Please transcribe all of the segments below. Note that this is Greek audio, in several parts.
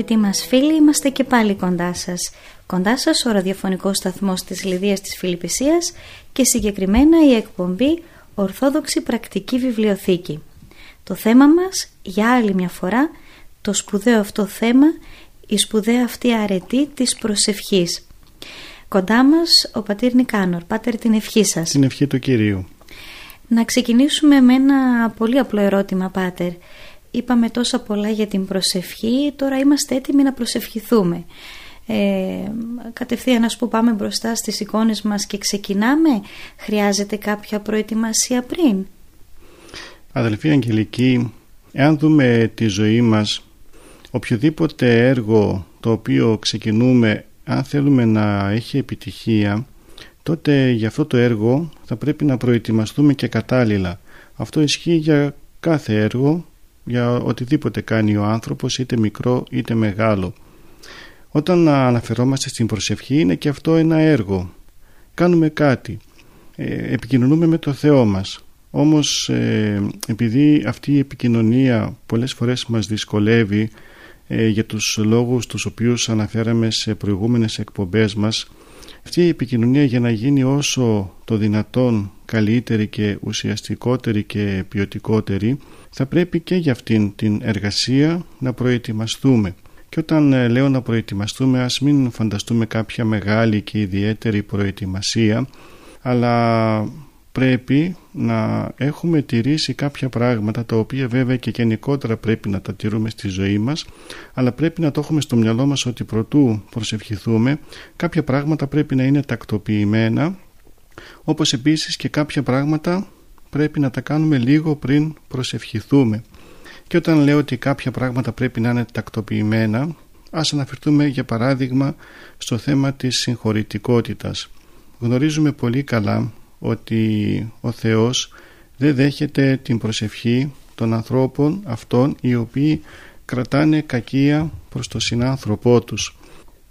Αγαπητοί μας φίλοι, είμαστε και πάλι κοντά σας. Κοντά σας ο ραδιοφωνικός σταθμός της Λιδίας της Φιλιππισίας και συγκεκριμένα η εκπομπή Ορθόδοξη Πρακτική Βιβλιοθήκη. Το θέμα μας για άλλη μια φορά, το σπουδαίο αυτό θέμα, η σπουδαία αυτή αρετή της προσευχής. Κοντά μας ο πατήρ Νικάνορ, πάτερ την ευχή σας. Την ευχή του Κυρίου. Να ξεκινήσουμε με ένα πολύ απλό ερώτημα, πάτερ. Είπαμε τόσα πολλά για την προσευχή, τώρα είμαστε έτοιμοι να προσευχηθούμε. Ε, κατευθείαν ας που πάμε μπροστά στις εικόνες μας και ξεκινάμε, χρειάζεται κάποια προετοιμασία πριν; Αδελφοί Αγγελική, εάν δούμε τη ζωή μας, οποιοδήποτε έργο το οποίο ξεκινούμε, αν θέλουμε να έχει επιτυχία, τότε για αυτό το έργο θα πρέπει να προετοιμαστούμε και κατάλληλα. Αυτό ισχύει για κάθε έργο για οτιδήποτε κάνει ο άνθρωπος είτε μικρό είτε μεγάλο. Όταν αναφερόμαστε στην προσευχή είναι και αυτό ένα έργο. Κάνουμε κάτι. Ε, επικοινωνούμε με το Θεό μας. Όμως ε, επειδή αυτή η επικοινωνία πολλές φορές μας δυσκολεύει ε, για τους λόγους τους οποίους αναφέραμε σε προηγούμενες εκπομπές μας αυτή η επικοινωνία για να γίνει όσο το δυνατόν καλύτερη και ουσιαστικότερη και ποιοτικότερη θα πρέπει και για αυτήν την εργασία να προετοιμαστούμε. Και όταν ε, λέω να προετοιμαστούμε ας μην φανταστούμε κάποια μεγάλη και ιδιαίτερη προετοιμασία αλλά πρέπει να έχουμε τηρήσει κάποια πράγματα τα οποία βέβαια και γενικότερα πρέπει να τα τηρούμε στη ζωή μας αλλά πρέπει να το έχουμε στο μυαλό μας ότι προτού προσευχηθούμε κάποια πράγματα πρέπει να είναι τακτοποιημένα όπως επίσης και κάποια πράγματα πρέπει να τα κάνουμε λίγο πριν προσευχηθούμε. Και όταν λέω ότι κάποια πράγματα πρέπει να είναι τακτοποιημένα, ας αναφερθούμε για παράδειγμα στο θέμα της συγχωρητικότητας. Γνωρίζουμε πολύ καλά ότι ο Θεός δεν δέχεται την προσευχή των ανθρώπων αυτών οι οποίοι κρατάνε κακία προς το συνάνθρωπό τους.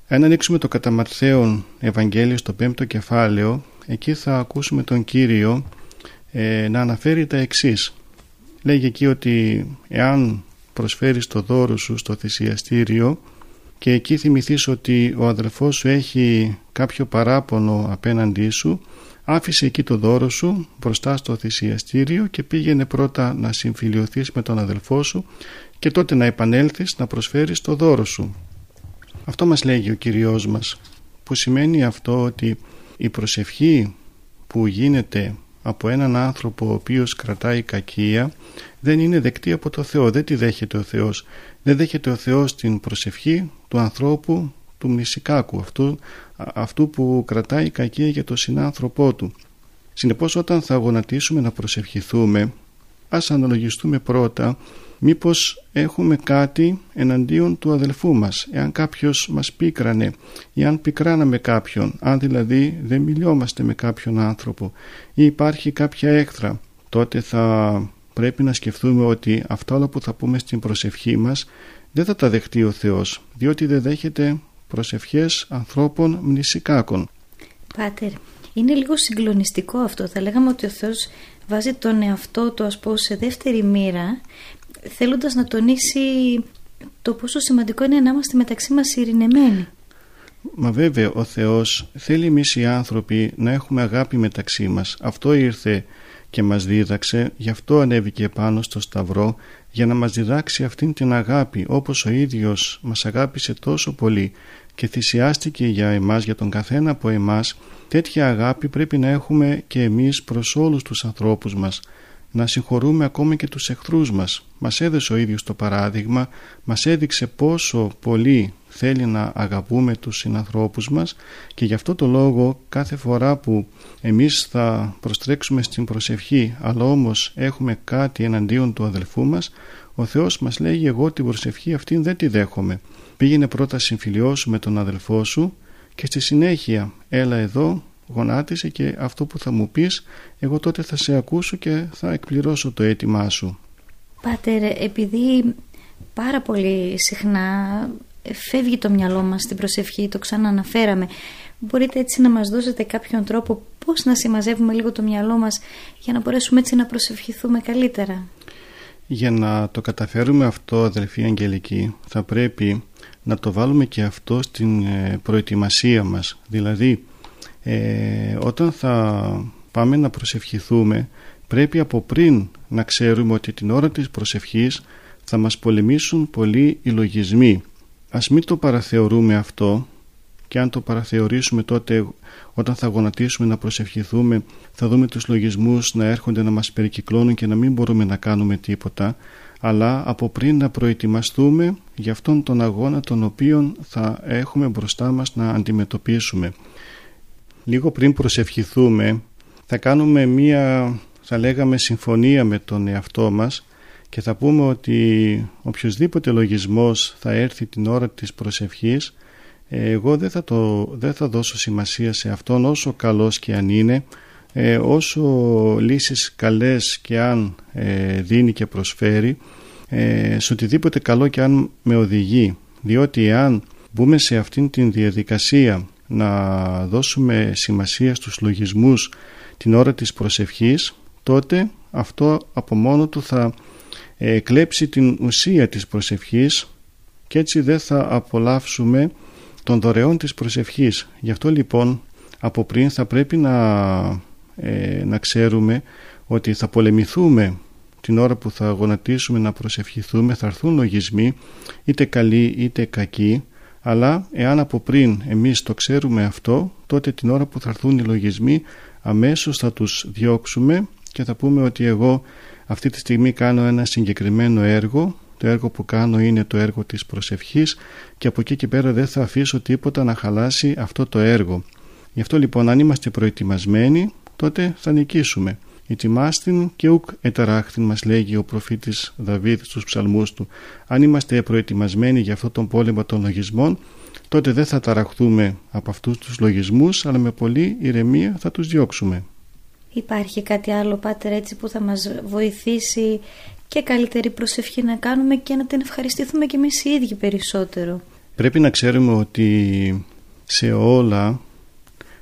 Αν ανοίξουμε το κατά Ευαγγέλιο στο πέμπτο κεφάλαιο, εκεί θα ακούσουμε τον Κύριο ε, να αναφέρει τα εξής. Λέγει εκεί ότι εάν προσφέρεις το δώρο σου στο θυσιαστήριο και εκεί θυμηθείς ότι ο αδελφός σου έχει κάποιο παράπονο απέναντί σου άφησε εκεί το δώρο σου μπροστά στο θυσιαστήριο και πήγαινε πρώτα να συμφιλειωθείς με τον αδελφό σου και τότε να επανέλθεις να προσφέρεις το δώρο σου. Αυτό μας λέγει ο Κυριός μας που σημαίνει αυτό ότι η προσευχή που γίνεται από έναν άνθρωπο ο οποίος κρατάει κακία δεν είναι δεκτή από το Θεό, δεν τη δέχεται ο Θεός. Δεν δέχεται ο Θεός την προσευχή του ανθρώπου του μνησικάκου, αυτού, αυτού που κρατάει κακία για τον συνάνθρωπό του. Συνεπώς όταν θα γονατίσουμε να προσευχηθούμε, ας αναλογιστούμε πρώτα μήπως έχουμε κάτι εναντίον του αδελφού μας εάν κάποιος μας πίκρανε ή αν πικράναμε κάποιον αν δηλαδή δεν μιλιόμαστε με κάποιον άνθρωπο ή υπάρχει κάποια έχθρα τότε θα πρέπει να σκεφτούμε ότι αυτά όλα που θα πούμε στην προσευχή μας δεν θα τα δεχτεί ο Θεός διότι δεν δέχεται προσευχές ανθρώπων μνησικάκων Πάτερ, είναι λίγο συγκλονιστικό αυτό. Θα λέγαμε ότι ο Θεός βάζει τον εαυτό του ας πω σε δεύτερη μοίρα θέλοντας να τονίσει το πόσο σημαντικό είναι να είμαστε μεταξύ μας ειρηνεμένοι. Μα βέβαια ο Θεός θέλει εμείς οι άνθρωποι να έχουμε αγάπη μεταξύ μας. Αυτό ήρθε και μας δίδαξε, γι' αυτό ανέβηκε πάνω στο Σταυρό για να μας διδάξει αυτήν την αγάπη όπως ο ίδιος μας αγάπησε τόσο πολύ και θυσιάστηκε για εμάς, για τον καθένα από εμάς τέτοια αγάπη πρέπει να έχουμε και εμείς προς όλους τους ανθρώπους μας να συγχωρούμε ακόμα και τους εχθρούς μας. Μας έδωσε ο ίδιος το παράδειγμα, μας έδειξε πόσο πολύ θέλει να αγαπούμε τους συνανθρώπους μας και γι' αυτό το λόγο κάθε φορά που εμείς θα προστρέξουμε στην προσευχή αλλά όμως έχουμε κάτι εναντίον του αδελφού μας ο Θεός μας λέγει εγώ την προσευχή αυτή δεν τη δέχομαι. Πήγαινε πρώτα συμφιλιώσου με τον αδελφό σου και στη συνέχεια έλα εδώ γονάτισε και αυτό που θα μου πεις εγώ τότε θα σε ακούσω και θα εκπληρώσω το αίτημά σου. Πάτερ, επειδή πάρα πολύ συχνά φεύγει το μυαλό μας στην προσευχή, το ξανααναφέραμε, μπορείτε έτσι να μας δώσετε κάποιον τρόπο πώς να συμμαζεύουμε λίγο το μυαλό μας για να μπορέσουμε έτσι να προσευχηθούμε καλύτερα; Για να το καταφέρουμε αυτό αδελφοί Αγγελική θα πρέπει να το βάλουμε και αυτό στην ε, προετοιμασία μας. Δηλαδή ε, όταν θα πάμε να προσευχηθούμε πρέπει από πριν να ξέρουμε ότι την ώρα της προσευχής θα μας πολεμήσουν πολλοί οι λογισμοί. Ας μην το παραθεωρούμε αυτό και αν το παραθεωρήσουμε τότε όταν θα γονατίσουμε να προσευχηθούμε θα δούμε τους λογισμούς να έρχονται να μας περικυκλώνουν και να μην μπορούμε να κάνουμε τίποτα αλλά από πριν να προετοιμαστούμε για αυτόν τον αγώνα τον οποίο θα έχουμε μπροστά μας να αντιμετωπίσουμε λίγο πριν προσευχηθούμε θα κάνουμε μία θα λέγαμε συμφωνία με τον εαυτό μας και θα πούμε ότι οποιοδήποτε λογισμός θα έρθει την ώρα της προσευχής εγώ δεν θα, το, δεν θα δώσω σημασία σε αυτόν όσο καλός και αν είναι ε, όσο λύσεις καλές και αν ε, δίνει και προσφέρει ε, σε οτιδήποτε καλό και αν με οδηγεί. Διότι αν μπούμε σε αυτήν την διαδικασία να δώσουμε σημασία στους λογισμούς την ώρα της προσευχής τότε αυτό από μόνο του θα ε, κλέψει την ουσία της προσευχής και έτσι δεν θα απολαύσουμε των δωρεών της προσευχής. Γι' αυτό λοιπόν από πριν θα πρέπει να, ε, να ξέρουμε ότι θα πολεμηθούμε την ώρα που θα γονατίσουμε να προσευχηθούμε θα έρθουν λογισμοί είτε καλοί είτε κακοί αλλά εάν από πριν εμείς το ξέρουμε αυτό τότε την ώρα που θα έρθουν οι λογισμοί αμέσως θα τους διώξουμε και θα πούμε ότι εγώ αυτή τη στιγμή κάνω ένα συγκεκριμένο έργο το έργο που κάνω είναι το έργο της προσευχής και από εκεί και πέρα δεν θα αφήσω τίποτα να χαλάσει αυτό το έργο. Γι' αυτό λοιπόν αν είμαστε προετοιμασμένοι τότε θα νικήσουμε. Ετοιμάστην και ουκ εταράχθην μας λέγει ο προφήτης Δαβίδ στους ψαλμούς του. Αν είμαστε προετοιμασμένοι για αυτόν τον πόλεμο των λογισμών τότε δεν θα ταραχθούμε από αυτούς τους λογισμούς αλλά με πολύ ηρεμία θα τους διώξουμε. Υπάρχει κάτι άλλο Πάτερ έτσι που θα μας βοηθήσει και καλύτερη προσευχή να κάνουμε και να την ευχαριστηθούμε και εμείς οι ίδιοι περισσότερο; Πρέπει να ξέρουμε ότι σε όλα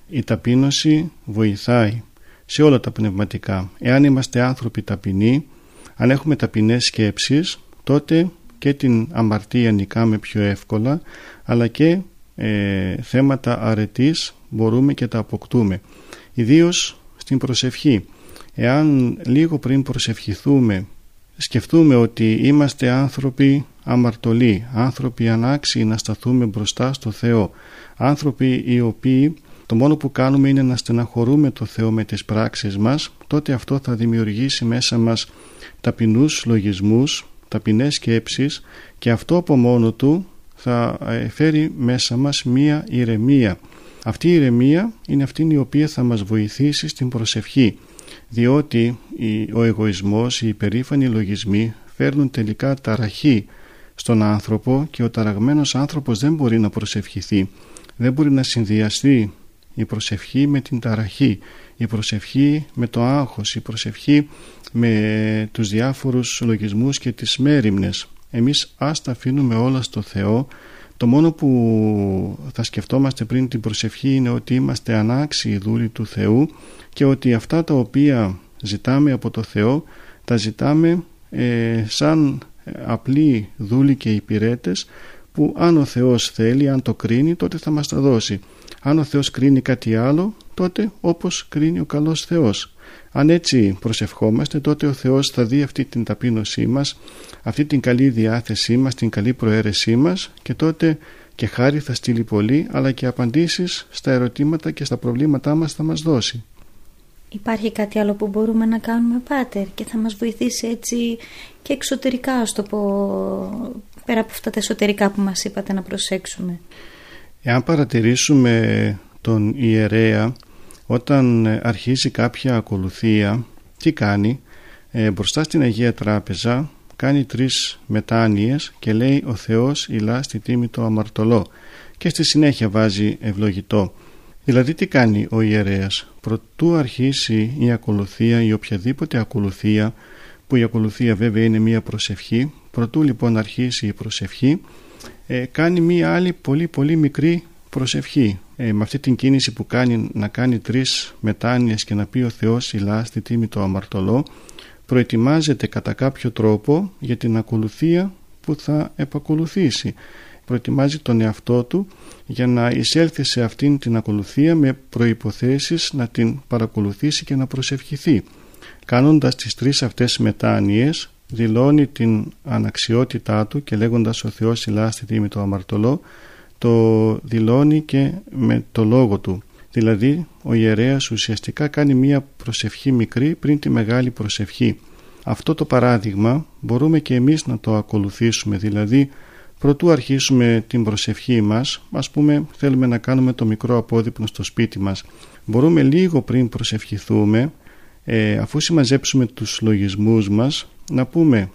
η ταπείνωση βοηθάει σε όλα τα πνευματικά. Εάν είμαστε άνθρωποι ταπεινοί, αν έχουμε ταπεινές σκέψεις, τότε και την αμαρτία νικάμε πιο εύκολα, αλλά και ε, θέματα αρετής μπορούμε και τα αποκτούμε. Ιδίως στην προσευχή. Εάν λίγο πριν προσευχηθούμε σκεφτούμε ότι είμαστε άνθρωποι αμαρτωλοί, άνθρωποι ανάξιοι να σταθούμε μπροστά στο Θεό, άνθρωποι οι οποίοι το μόνο που κάνουμε είναι να στεναχωρούμε το Θεό με τις πράξεις μας, τότε αυτό θα δημιουργήσει μέσα μας ταπεινούς λογισμούς, ταπεινές σκέψεις και αυτό από μόνο του θα ε, φέρει μέσα μας μία ηρεμία. Αυτή η ηρεμία είναι αυτή η οποία θα μας βοηθήσει στην προσευχή διότι ο εγωισμός, οι υπερήφανοι λογισμοί φέρνουν τελικά ταραχή στον άνθρωπο και ο ταραγμένος άνθρωπος δεν μπορεί να προσευχηθεί δεν μπορεί να συνδυαστεί η προσευχή με την ταραχή η προσευχή με το άγχος η προσευχή με τους διάφορους λογισμούς και τις μέρημνες εμείς ας τα αφήνουμε όλα στο Θεό το μόνο που θα σκεφτόμαστε πριν την προσευχή είναι ότι είμαστε ανάξιοι δούλοι του Θεού και ότι αυτά τα οποία ζητάμε από το Θεό τα ζητάμε ε, σαν απλοί δούλοι και υπηρέτες που αν ο Θεός θέλει, αν το κρίνει τότε θα μας τα δώσει. Αν ο Θεός κρίνει κάτι άλλο τότε όπως κρίνει ο καλός Θεός. Αν έτσι προσευχόμαστε τότε ο Θεός θα δει αυτή την ταπείνωσή μας, αυτή την καλή διάθεσή μας, την καλή προαίρεσή μας και τότε και χάρη θα στείλει πολύ αλλά και απαντήσεις στα ερωτήματα και στα προβλήματά μας θα μας δώσει. Υπάρχει κάτι άλλο που μπορούμε να κάνουμε Πάτερ και θα μας βοηθήσει έτσι και εξωτερικά ας το πω πέρα από αυτά τα εσωτερικά που μας είπατε να προσέξουμε; Εάν παρατηρήσουμε τον ιερέα όταν αρχίζει κάποια ακολουθία τι κάνει; Ε, μπροστά στην Αγία Τράπεζα κάνει τρεις μετάνοιες και λέει ο Θεός ηλά στη τίμη το αμαρτωλό και στη συνέχεια βάζει ευλογητό. Δηλαδή τι κάνει ο ιερέας; Προτού αρχίσει η ακολουθία ή οποιαδήποτε ακολουθία που η ακολουθία βέβαια είναι μία προσευχή προτού λοιπόν αρχίσει η προσευχή ε, κάνει μία άλλη πολύ πολύ μικρή προσευχή ε, με αυτή την κίνηση που κάνει να κάνει τρεις μετάνοιες και να πει ο Θεός ηλά στη τίμη το αμαρτωλό προετοιμάζεται κατά κάποιο τρόπο για την ακολουθία που θα επακολουθήσει. Προετοιμάζει τον εαυτό του για να εισέλθει σε αυτήν την ακολουθία με προϋποθέσεις να την παρακολουθήσει και να προσευχηθεί. Κάνοντας τις τρεις αυτές μετάνοιες δηλώνει την αναξιότητά του και λέγοντας ο Θεός ηλάστη με το αμαρτωλό το δηλώνει και με το λόγο του. Δηλαδή ο ιερέας ουσιαστικά κάνει μία προσευχή μικρή πριν τη μεγάλη προσευχή. Αυτό το παράδειγμα μπορούμε και εμείς να το ακολουθήσουμε. Δηλαδή Προτού αρχίσουμε την προσευχή μας, ας πούμε θέλουμε να κάνουμε το μικρό απόδειπνο στο σπίτι μας, μπορούμε λίγο πριν προσευχηθούμε, ε, αφού συμμαζέψουμε τους λογισμούς μας, να πούμε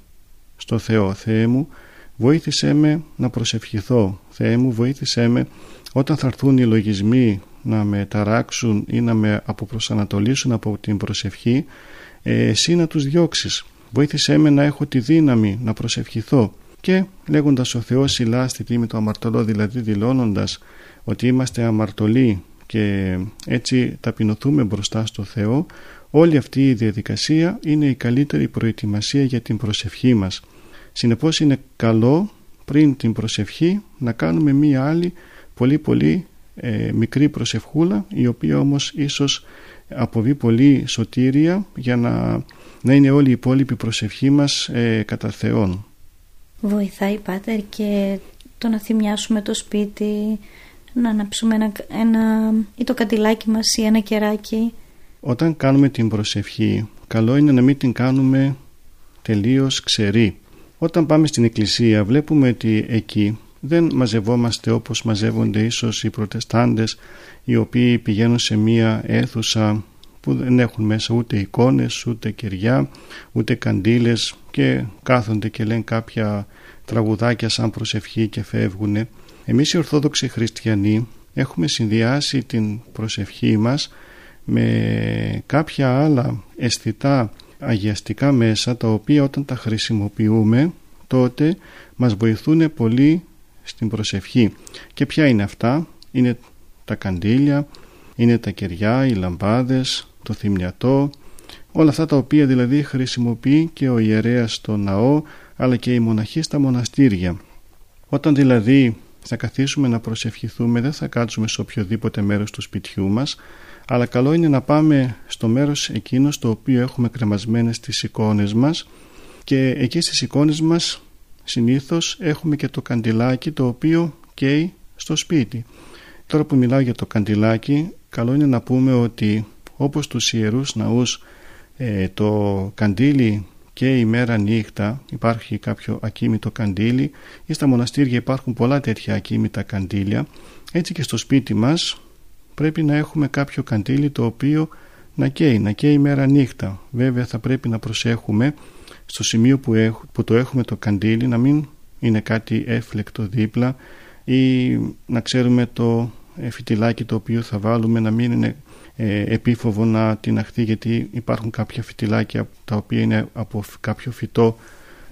στο Θεό, Θεέ μου, βοήθησέ με να προσευχηθώ, Θεέ μου, βοήθησέ με όταν θα έρθουν οι λογισμοί να με ταράξουν ή να με αποπροσανατολίσουν από την προσευχή, ε, εσύ να τους διώξεις. Βοήθησέ με να έχω τη δύναμη να προσευχηθώ και λέγοντας ο Θεός ηλά στη τίμη του αμαρτωλό δηλαδή δηλώνοντας ότι είμαστε αμαρτωλοί και έτσι ταπεινωθούμε μπροστά στο Θεό όλη αυτή η διαδικασία είναι η καλύτερη προετοιμασία για την προσευχή μας συνεπώς είναι καλό πριν την προσευχή να κάνουμε μία άλλη πολύ πολύ ε, μικρή προσευχούλα η οποία όμως ίσως αποβεί πολύ σωτήρια για να, να είναι όλη η υπόλοιπη προσευχή μας ε, κατά Θεόν βοηθάει Πάτερ και το να θυμιάσουμε το σπίτι, να αναψούμε ένα, ένα, ή το καντιλάκι μας ή ένα κεράκι. Όταν κάνουμε την προσευχή, καλό είναι να μην την κάνουμε τελείως ξερή. Όταν πάμε στην εκκλησία βλέπουμε ότι εκεί δεν μαζευόμαστε όπως μαζεύονται ίσως οι προτεστάντες οι οποίοι πηγαίνουν σε μία αίθουσα που δεν έχουν μέσα ούτε εικόνες, ούτε κεριά, ούτε καντήλες και κάθονται και λένε κάποια τραγουδάκια σαν προσευχή και φεύγουν. Εμείς οι Ορθόδοξοι Χριστιανοί έχουμε συνδυάσει την προσευχή μας με κάποια άλλα αισθητά αγιαστικά μέσα τα οποία όταν τα χρησιμοποιούμε τότε μας βοηθούν πολύ στην προσευχή. Και ποια είναι αυτά, είναι τα καντήλια, είναι τα κεριά, οι λαμπάδες, το θυμιατό, όλα αυτά τα οποία δηλαδή χρησιμοποιεί και ο ιερέας στο ναό αλλά και οι μοναχοί στα μοναστήρια. Όταν δηλαδή θα καθίσουμε να προσευχηθούμε δεν θα κάτσουμε σε οποιοδήποτε μέρος του σπιτιού μας αλλά καλό είναι να πάμε στο μέρος εκείνος στο οποίο έχουμε κρεμασμένες τις εικόνες μας και εκεί στις εικόνες μας συνήθως έχουμε και το καντιλάκι το οποίο καίει στο σπίτι. Τώρα που μιλάω για το καντιλάκι καλό είναι να πούμε ότι όπως τους ιερούς ναούς ε, το καντήλι και ημέρα νύχτα υπάρχει κάποιο ακίμητο καντήλι ή στα μοναστήρια υπάρχουν πολλά τέτοια ακίμητα καντήλια έτσι και στο σπίτι μας πρέπει να έχουμε κάποιο καντήλι το οποίο να καίει, να καίει ημέρα νύχτα. Βέβαια θα πρέπει να προσέχουμε στο σημείο που, που το έχουμε το καντήλι να μην είναι κάτι έφλεκτο δίπλα ή να ξέρουμε το φυτιλάκι το οποίο θα βάλουμε να μην είναι ε, επίφοβο να τυναχθεί γιατί υπάρχουν κάποια φυτιλάκια τα οποία είναι από κάποιο φυτό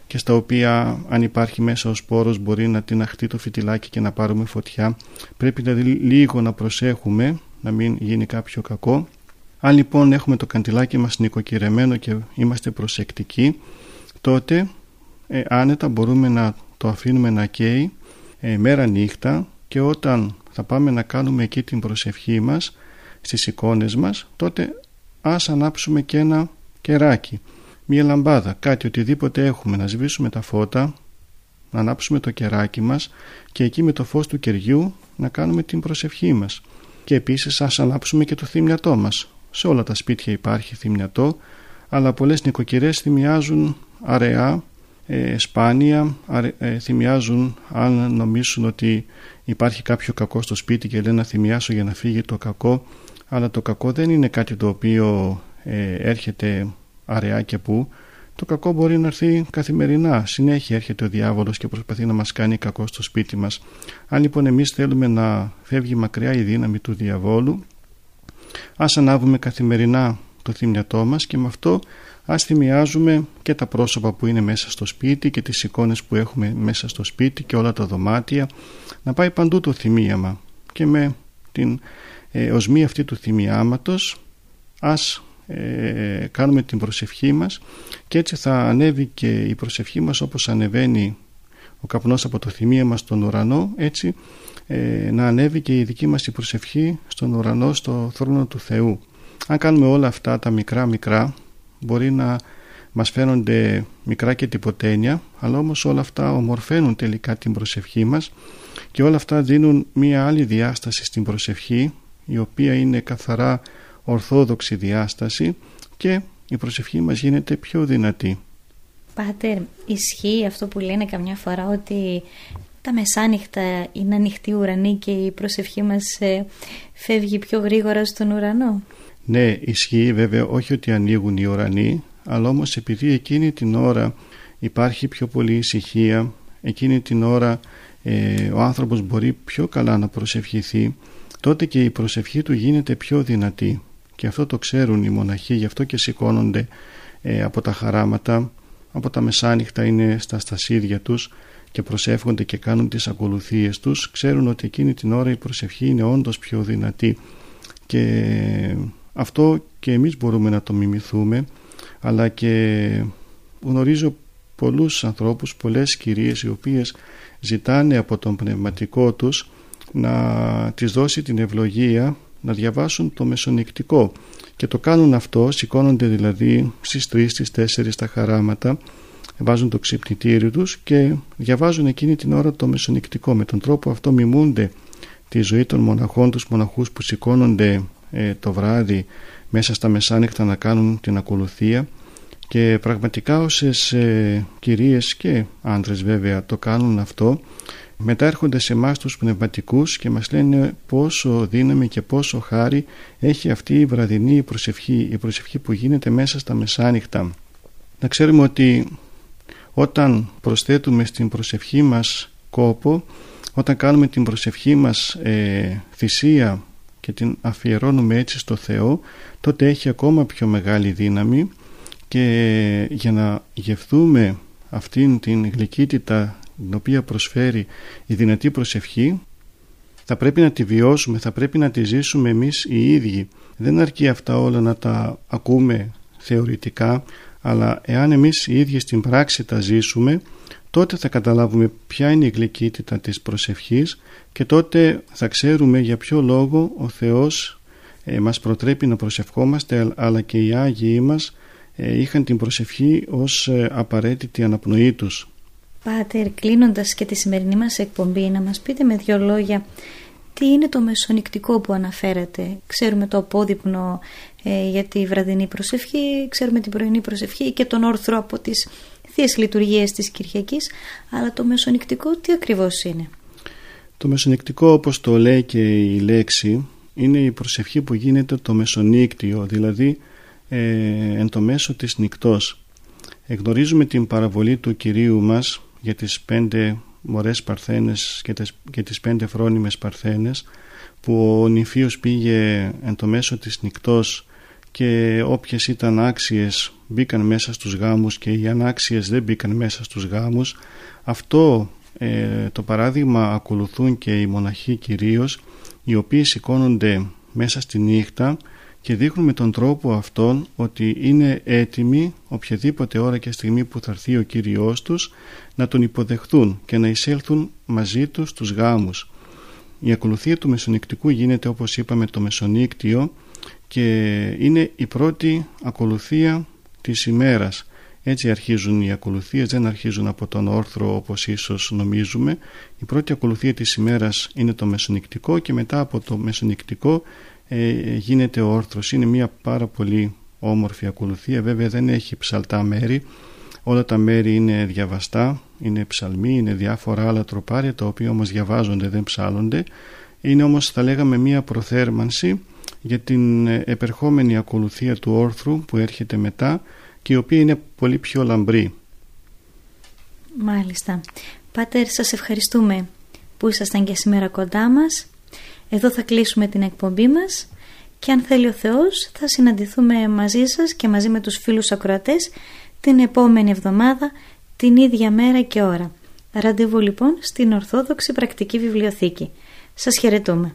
και στα οποία αν υπάρχει μέσα ο σπόρος μπορεί να τυναχθεί το φυτιλάκι και να πάρουμε φωτιά. Πρέπει δηλαδή λίγο να προσέχουμε να μην γίνει κάποιο κακό. Αν λοιπόν έχουμε το καντιλάκι μας νοικοκυρεμένο και είμαστε προσεκτικοί τότε ε, άνετα μπορούμε να το αφήνουμε να καίει ε, μέρα νύχτα και όταν θα πάμε να κάνουμε εκεί την προσευχή μας στις εικόνες μας τότε ας ανάψουμε και ένα κεράκι, μία λαμπάδα, κάτι οτιδήποτε έχουμε, να σβήσουμε τα φώτα, να ανάψουμε το κεράκι μας και εκεί με το φως του κεριού να κάνουμε την προσευχή μας. Και επίσης ας ανάψουμε και το θύμιατό μας. Σε όλα τα σπίτια υπάρχει θυμιατό, αλλά πολλές νοικοκυρές θυμιάζουν αραιά, ε, σπάνια, ε, θυμιάζουν αν νομίζουν ότι υπάρχει κάποιο κακό στο σπίτι και λένε να θυμιάσω για να φύγει το κακό, αλλά το κακό δεν είναι κάτι το οποίο ε, έρχεται αραιά και που, το κακό μπορεί να έρθει καθημερινά. Συνέχεια έρχεται ο διάβολος και προσπαθεί να μας κάνει κακό στο σπίτι μας. Αν λοιπόν εμείς θέλουμε να φεύγει μακριά η δύναμη του διαβόλου, ας ανάβουμε καθημερινά το θυμιατό μας και με αυτό ας θυμιάζουμε και τα πρόσωπα που είναι μέσα στο σπίτι και τις εικόνες που έχουμε μέσα στο σπίτι και όλα τα δωμάτια να πάει παντού το θυμίαμα και με την ε, οσμή αυτή του θυμιάματος ας ε, κάνουμε την προσευχή μας και έτσι θα ανέβει και η προσευχή μας όπως ανεβαίνει ο καπνός από το θυμίαμα στον ουρανό έτσι ε, να ανέβει και η δική μας η προσευχή στον ουρανό στο θρόνο του Θεού. Αν κάνουμε όλα αυτά τα μικρά μικρά μπορεί να μας φαίνονται μικρά και τυποτένια αλλά όμως όλα αυτά ομορφαίνουν τελικά την προσευχή μας και όλα αυτά δίνουν μία άλλη διάσταση στην προσευχή η οποία είναι καθαρά ορθόδοξη διάσταση και η προσευχή μας γίνεται πιο δυνατή. Πάτερ, ισχύει αυτό που λένε καμιά φορά ότι τα μεσάνυχτα είναι ανοιχτή ουρανή και η προσευχή μας ε, φεύγει πιο γρήγορα στον ουρανό; Ναι, ισχύει βέβαια όχι ότι ανοίγουν οι ουρανοί, αλλά όμως επειδή εκείνη την ώρα υπάρχει πιο πολύ ησυχία, εκείνη την ώρα ε, ο άνθρωπος μπορεί πιο καλά να προσευχηθεί, τότε και η προσευχή του γίνεται πιο δυνατή και αυτό το ξέρουν οι μοναχοί γι' αυτό και σηκώνονται ε, από τα χαράματα από τα μεσάνυχτα είναι στα στασίδια τους και προσεύχονται και κάνουν τις ακολουθίες τους. Ξέρουν ότι εκείνη την ώρα η προσευχή είναι όντως πιο δυνατή. Και αυτό και εμείς μπορούμε να το μιμηθούμε αλλά και γνωρίζω πολλούς ανθρώπους, πολλές κυρίες οι οποίες ζητάνε από τον πνευματικό τους να τις δώσει την ευλογία να διαβάσουν το μεσονικτικό. Και το κάνουν αυτό, σηκώνονται δηλαδή στις 3, στις 4 τα χαράματα βάζουν το ξυπνητήρι τους και διαβάζουν εκείνη την ώρα το μεσονικτικό. Με τον τρόπο αυτό μιμούνται τη ζωή των μοναχών τους μοναχούς που σηκώνονται ε, το βράδυ μέσα στα μεσάνυχτα να κάνουν την ακολουθία. Και πραγματικά όσες ε, κυρίες και άντρες βέβαια το κάνουν αυτό μετά έρχονται σε εμάς τους πνευματικούς και μας λένε πόσο δύναμη και πόσο χάρη έχει αυτή η βραδινή προσευχή, η προσευχή που γίνεται μέσα στα μεσάνυχτα. Να ξέρουμε ότι όταν προσθέτουμε στην προσευχή μας κόπο, όταν κάνουμε την προσευχή μας ε, θυσία και την αφιερώνουμε έτσι στο Θεό, τότε έχει ακόμα πιο μεγάλη δύναμη και για να γευθούμε αυτήν την γλυκύτητα την οποία προσφέρει η δυνατή προσευχή θα πρέπει να τη βιώσουμε, θα πρέπει να τη ζήσουμε εμείς οι ίδιοι. Δεν αρκεί αυτά όλα να τα ακούμε θεωρητικά, αλλά εάν εμείς οι ίδιοι στην πράξη τα ζήσουμε, τότε θα καταλάβουμε ποια είναι η γλυκύτητα της προσευχής και τότε θα ξέρουμε για ποιο λόγο ο Θεός ε, μας προτρέπει να προσευχόμαστε, αλλά και οι Άγιοι μας ε, είχαν την προσευχή ως ε, απαραίτητη αναπνοή τους. Πάτερ, κλείνοντας και τη σημερινή μας εκπομπή, να μας πείτε με δύο λόγια τι είναι το μεσονικτικό που αναφέρατε. Ξέρουμε το απόδειπνο ε, για τη βραδινή προσευχή, ξέρουμε την πρωινή προσευχή και τον όρθρο από τις θείες λειτουργίες της Κυριακής, αλλά το μεσονικτικό τι ακριβώς είναι; Το μεσονικτικό όπως το λέει και η λέξη είναι η προσευχή που γίνεται το μεσονύκτιο, δηλαδή ε, εν το μέσο της νυκτός. Εγνωρίζουμε την παραβολή του Κυρίου μας για τις πέντε μωρές παρθένες και τις, και τις πέντε φρόνιμες παρθένες που ο νηφίος πήγε εν το μέσο της νυχτός και όποιες ήταν άξιες μπήκαν μέσα στους γάμους και οι ανάξιες δεν μπήκαν μέσα στους γάμους. Αυτό ε, το παράδειγμα ακολουθούν και οι μοναχοί κυρίως οι οποίοι σηκώνονται μέσα στη νύχτα και δείχνουν με τον τρόπο αυτόν ότι είναι έτοιμοι οποιαδήποτε ώρα και στιγμή που θα έρθει ο Κύριος τους να τον υποδεχθούν και να εισέλθουν μαζί τους στους γάμους. Η ακολουθία του μεσονικτικού γίνεται όπως είπαμε το μεσονύκτιο και είναι η πρώτη ακολουθία της ημέρας. Έτσι αρχίζουν οι ακολουθίες, δεν αρχίζουν από τον όρθρο όπως ίσως νομίζουμε. Η πρώτη ακολουθία της ημέρας είναι το μεσονικτικό και μετά από το μεσονικτικό ε, γίνεται ο όρθρος. Είναι μια πάρα πολύ όμορφη ακολουθία, βέβαια δεν έχει ψαλτά μέρη, όλα τα μέρη είναι διαβαστά, είναι ψαλμοί, είναι διάφορα άλλα τροπάρια τα οποία όμως διαβάζονται, δεν ψάλλονται. Είναι όμως θα λέγαμε μια προθέρμανση για την επερχόμενη ακολουθία του όρθρου που έρχεται μετά και η οποία είναι πολύ πιο λαμπρή. Μάλιστα. Πάτερ, σας ευχαριστούμε που ήσασταν και σήμερα κοντά μας. Εδώ θα κλείσουμε την εκπομπή μας και αν θέλει ο Θεός θα συναντηθούμε μαζί σας και μαζί με τους φίλους ακροατές την επόμενη εβδομάδα την ίδια μέρα και ώρα. Ραντεβού λοιπόν στην Ορθόδοξη Πρακτική Βιβλιοθήκη. Σας χαιρετούμε.